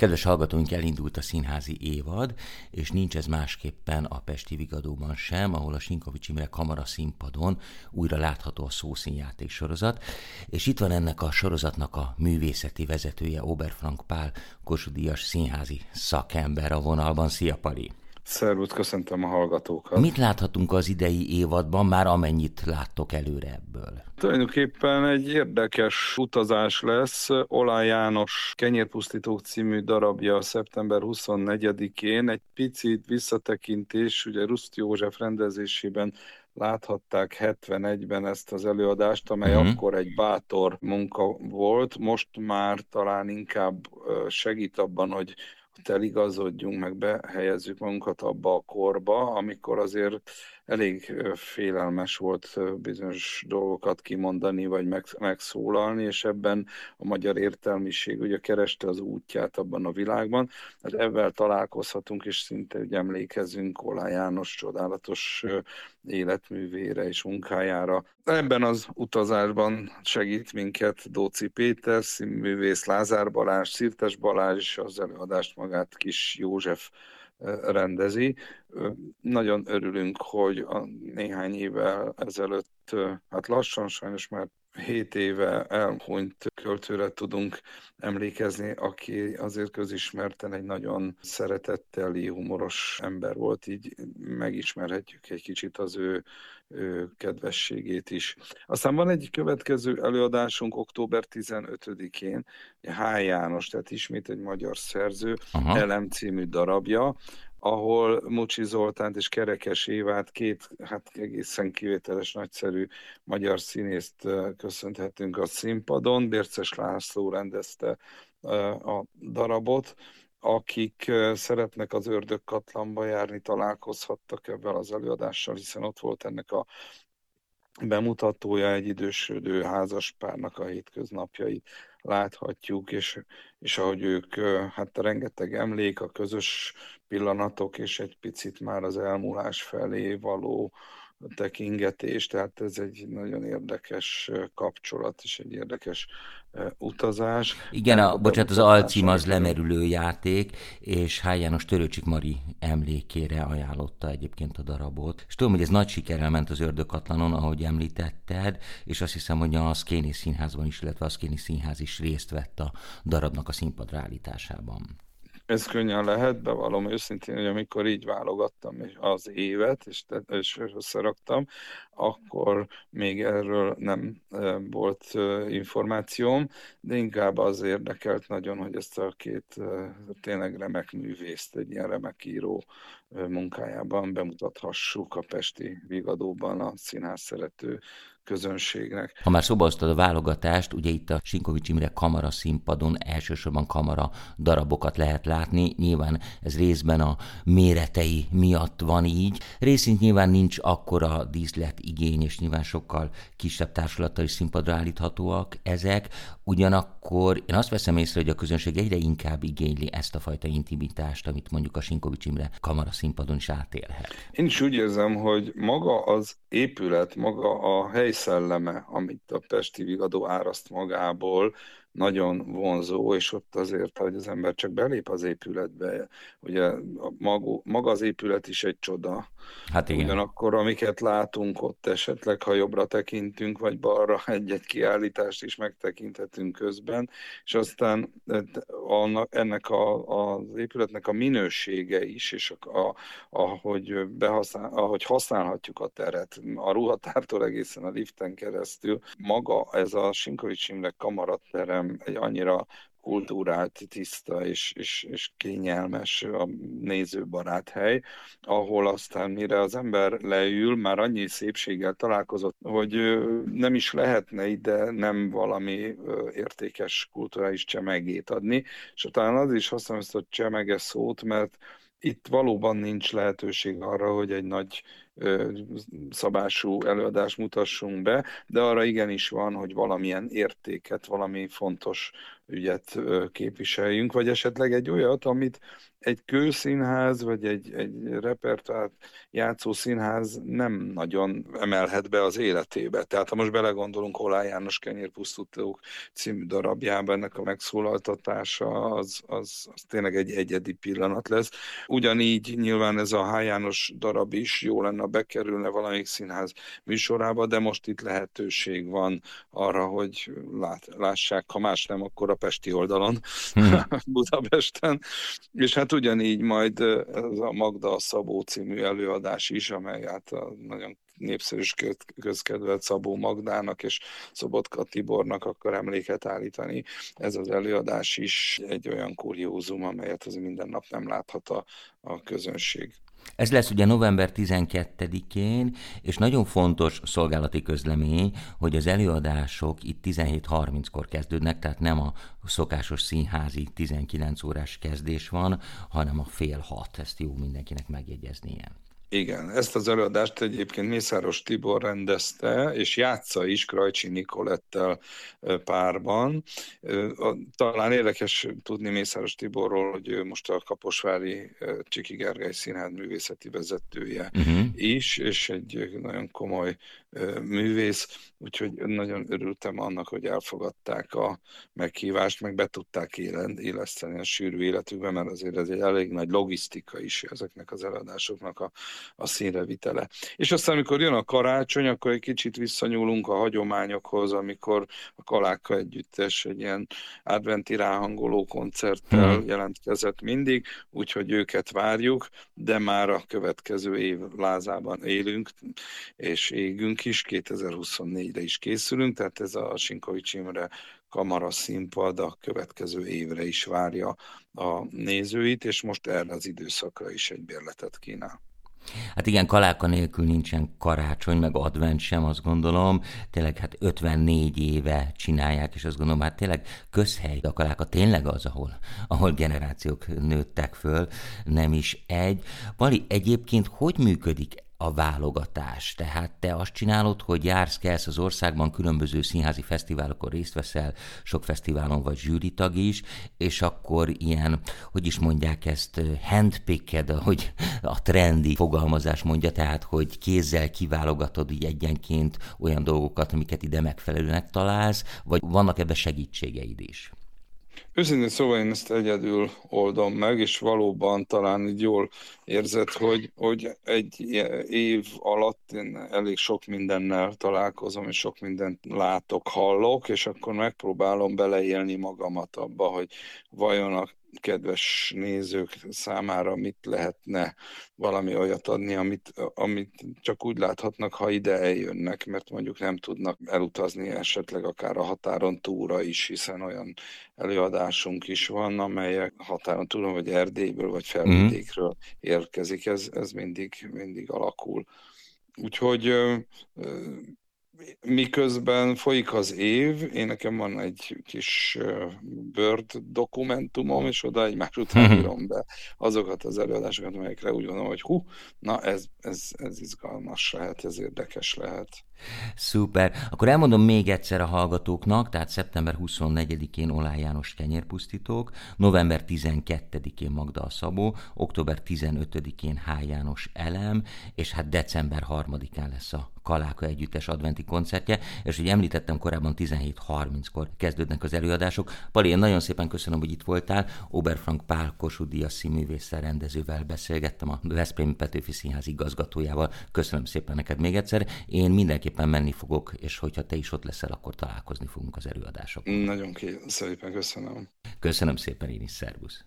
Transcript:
Kedves hallgatóink, elindult a színházi évad, és nincs ez másképpen a Pesti Vigadóban sem, ahol a Sinkovics Imre kamara színpadon újra látható a szószínjáték sorozat, és itt van ennek a sorozatnak a művészeti vezetője, Oberfrank Pál, Kossuth színházi szakember a vonalban. Szia, Pali! Szervusz, köszöntöm a hallgatókat. Mit láthatunk az idei évadban, már amennyit láttok előre ebből? Tulajdonképpen egy érdekes utazás lesz. Olá János Kenyérpusztítók című darabja szeptember 24-én. Egy picit visszatekintés, ugye Ruszt József rendezésében láthatták 71-ben ezt az előadást, amely uh-huh. akkor egy bátor munka volt, most már talán inkább segít abban, hogy eligazodjunk, meg behelyezzük magunkat abba a korba, amikor azért elég félelmes volt bizonyos dolgokat kimondani, vagy megszólalni, és ebben a magyar értelmiség ugye kereste az útját abban a világban. Hát ebben találkozhatunk, és szinte ugye emlékezünk Olá János csodálatos életművére és munkájára. Ebben az utazásban segít minket Dóci Péter, színművész Lázár Balázs, Szirtes Balázs, az előadást magát Kis József rendezi. Nagyon örülünk, hogy a néhány évvel ezelőtt, hát lassan sajnos már hét éve elhunyt költőre tudunk emlékezni, aki azért közismerten egy nagyon szeretetteli, humoros ember volt, így megismerhetjük egy kicsit az ő, ő kedvességét is. Aztán van egy következő előadásunk október 15-én, H. János, tehát ismét egy magyar szerző, Aha. Elem című darabja, ahol Mucsi Zoltánt és Kerekes Évát, két hát egészen kivételes, nagyszerű magyar színészt köszönhetünk a színpadon. Bérces László rendezte a darabot, akik szeretnek az ördögkatlanba járni, találkozhattak ebben az előadással, hiszen ott volt ennek a bemutatója egy idősödő házaspárnak a hétköznapjait láthatjuk, és, és ahogy ők, hát rengeteg emlék, a közös pillanatok, és egy picit már az elmúlás felé való tekingetés, tehát ez egy nagyon érdekes kapcsolat, és egy érdekes utazás. Igen, a, bocsánat, az alcím az lemerülő játék, és H. János Törőcsik Mari emlékére ajánlotta egyébként a darabot. És tudom, hogy ez nagy sikerrel ment az Ördökatlanon, ahogy említetted, és azt hiszem, hogy a Szkéni Színházban is, illetve a Szkéni Színház is részt vett a darabnak a színpadra állításában. Ez könnyen lehet, bevallom őszintén, hogy amikor így válogattam az évet, és, és összeraktam, akkor még erről nem volt információm, de inkább az érdekelt nagyon, hogy ezt a két tényleg remek művészt, egy ilyen remek író munkájában bemutathassuk a Pesti Vigadóban a színház szerető közönségnek. Ha már szóba a válogatást, ugye itt a Sinkovics Imre kamara színpadon elsősorban kamara darabokat lehet látni, nyilván ez részben a méretei miatt van így, részint nyilván nincs akkora díszlet igény, és nyilván sokkal kisebb társulattal is színpadra állíthatóak ezek, ugyanakkor én azt veszem észre, hogy a közönség egyre inkább igényli ezt a fajta intimitást, amit mondjuk a Sinkovics Imre kamara színpadon is átélhet. Én is úgy érzem, hogy maga az épület, maga a hely szelleme, amit a Pesti Vigadó áraszt magából, nagyon vonzó, és ott azért, hogy az ember csak belép az épületbe, ugye maga, maga az épület is egy csoda. Hát igen. Ugyanakkor, amiket látunk ott esetleg, ha jobbra tekintünk, vagy balra egy-egy kiállítást is megtekinthetünk közben, és aztán annak, ennek a, az épületnek a minősége is, és a, ahogy, behasznál, ahogy használhatjuk a teret, a ruhatártól egészen a liften keresztül, maga ez a Sinkovics Imre kamaraterem egy annyira kultúrált, tiszta és, és, és kényelmes a nézőbarát hely, ahol aztán mire az ember leül, már annyi szépséggel találkozott, hogy nem is lehetne ide nem valami értékes kulturális csemegét adni, és talán az is használom ezt a csemege szót, mert itt valóban nincs lehetőség arra, hogy egy nagy szabású előadást mutassunk be, de arra igenis van, hogy valamilyen értéket, valami fontos ügyet képviseljünk, vagy esetleg egy olyat, amit egy kőszínház, vagy egy, egy repertoárt játszó színház nem nagyon emelhet be az életébe. Tehát ha most belegondolunk Olá János Kenyérpusztítók című darabjában, ennek a megszólaltatása az, az, az tényleg egy egyedi pillanat lesz. Ugyanígy nyilván ez a H. János darab is jó lenne, bekerülne valamelyik színház műsorába, de most itt lehetőség van arra, hogy lát, lássák, ha más nem, akkor a Pesti oldalon, hmm. Budapesten. És hát ugyanígy majd ez a Magda Szabó című előadás is, amely hát nagyon népszerű közkedvelt Szabó Magdának és Szobotka Tibornak akar emléket állítani. Ez az előadás is egy olyan kuriózum, amelyet az minden nap nem láthat a, a közönség. Ez lesz ugye november 12-én, és nagyon fontos szolgálati közlemény, hogy az előadások itt 17.30-kor kezdődnek, tehát nem a szokásos színházi 19 órás kezdés van, hanem a fél hat. Ezt jó mindenkinek megjegyeznie. Igen, ezt az előadást egyébként Mészáros Tibor rendezte, és játsza is Krajcsi Nikolettel párban. Talán érdekes tudni Mészáros Tiborról, hogy ő most a Kaposvári Csiki Gergely Színház művészeti vezetője uh-huh. is, és egy nagyon komoly művész, úgyhogy nagyon örültem annak, hogy elfogadták a meghívást, meg be tudták éleszteni a sűrű életükbe, mert azért ez egy elég nagy logisztika is ezeknek az eladásoknak a, a színrevitele. És aztán, amikor jön a karácsony, akkor egy kicsit visszanyúlunk a hagyományokhoz, amikor a Kaláka együttes egy ilyen adventi ráhangoló koncerttel hmm. jelentkezett mindig, úgyhogy őket várjuk, de már a következő év lázában élünk, és égünk is, 2024-re is készülünk, tehát ez a Sinkovics Imre kamara színpad a következő évre is várja a nézőit, és most erre az időszakra is egy bérletet kínál. Hát igen, kaláka nélkül nincsen karácsony, meg advent sem, azt gondolom. Tényleg hát 54 éve csinálják, és azt gondolom, hát tényleg közhely. A kaláka tényleg az, ahol, ahol generációk nőttek föl, nem is egy. Vali, egyébként hogy működik a válogatás. Tehát te azt csinálod, hogy jársz, kelsz az országban, különböző színházi fesztiválokon részt veszel, sok fesztiválon vagy zsűritag is, és akkor ilyen, hogy is mondják ezt, handpicked, ahogy a trendi fogalmazás mondja, tehát, hogy kézzel kiválogatod így egyenként olyan dolgokat, amiket ide megfelelőnek találsz, vagy vannak ebbe segítségeid is? Őszintén szóval én ezt egyedül oldom meg, és valóban talán így jól érzed, hogy, hogy egy év alatt én elég sok mindennel találkozom, és sok mindent látok, hallok, és akkor megpróbálom beleélni magamat abba, hogy vajon kedves nézők számára mit lehetne valami olyat adni, amit, amit csak úgy láthatnak, ha ide eljönnek, mert mondjuk nem tudnak elutazni esetleg akár a határon túra is, hiszen olyan előadásunk is van, amelyek határon túl, vagy Erdélyből, vagy felvidékről érkezik. Ez, ez mindig, mindig alakul. Úgyhogy miközben folyik az év, én nekem van egy kis Word dokumentumom, és oda egymás után írom be azokat az előadásokat, amelyekre úgy gondolom, hogy hú, na ez, ez, ez izgalmas lehet, ez érdekes lehet. Szuper. Akkor elmondom még egyszer a hallgatóknak, tehát szeptember 24-én Olá János kenyérpusztítók, november 12-én Magda a Szabó, október 15-én H. János Elem, és hát december 3-án lesz a Kaláka Együttes adventi koncertje, és hogy említettem korábban 17.30-kor kezdődnek az előadások. Pali, én nagyon szépen köszönöm, hogy itt voltál. Oberfrank Pál Kossuth Díjas színművésszel rendezővel beszélgettem, a Veszprémi Petőfi Színház igazgatójával. Köszönöm szépen neked még egyszer. Én mindenképpen menni fogok, és hogyha te is ott leszel, akkor találkozni fogunk az előadások. Nagyon szépen köszönöm. Köszönöm szépen én is, szervusz.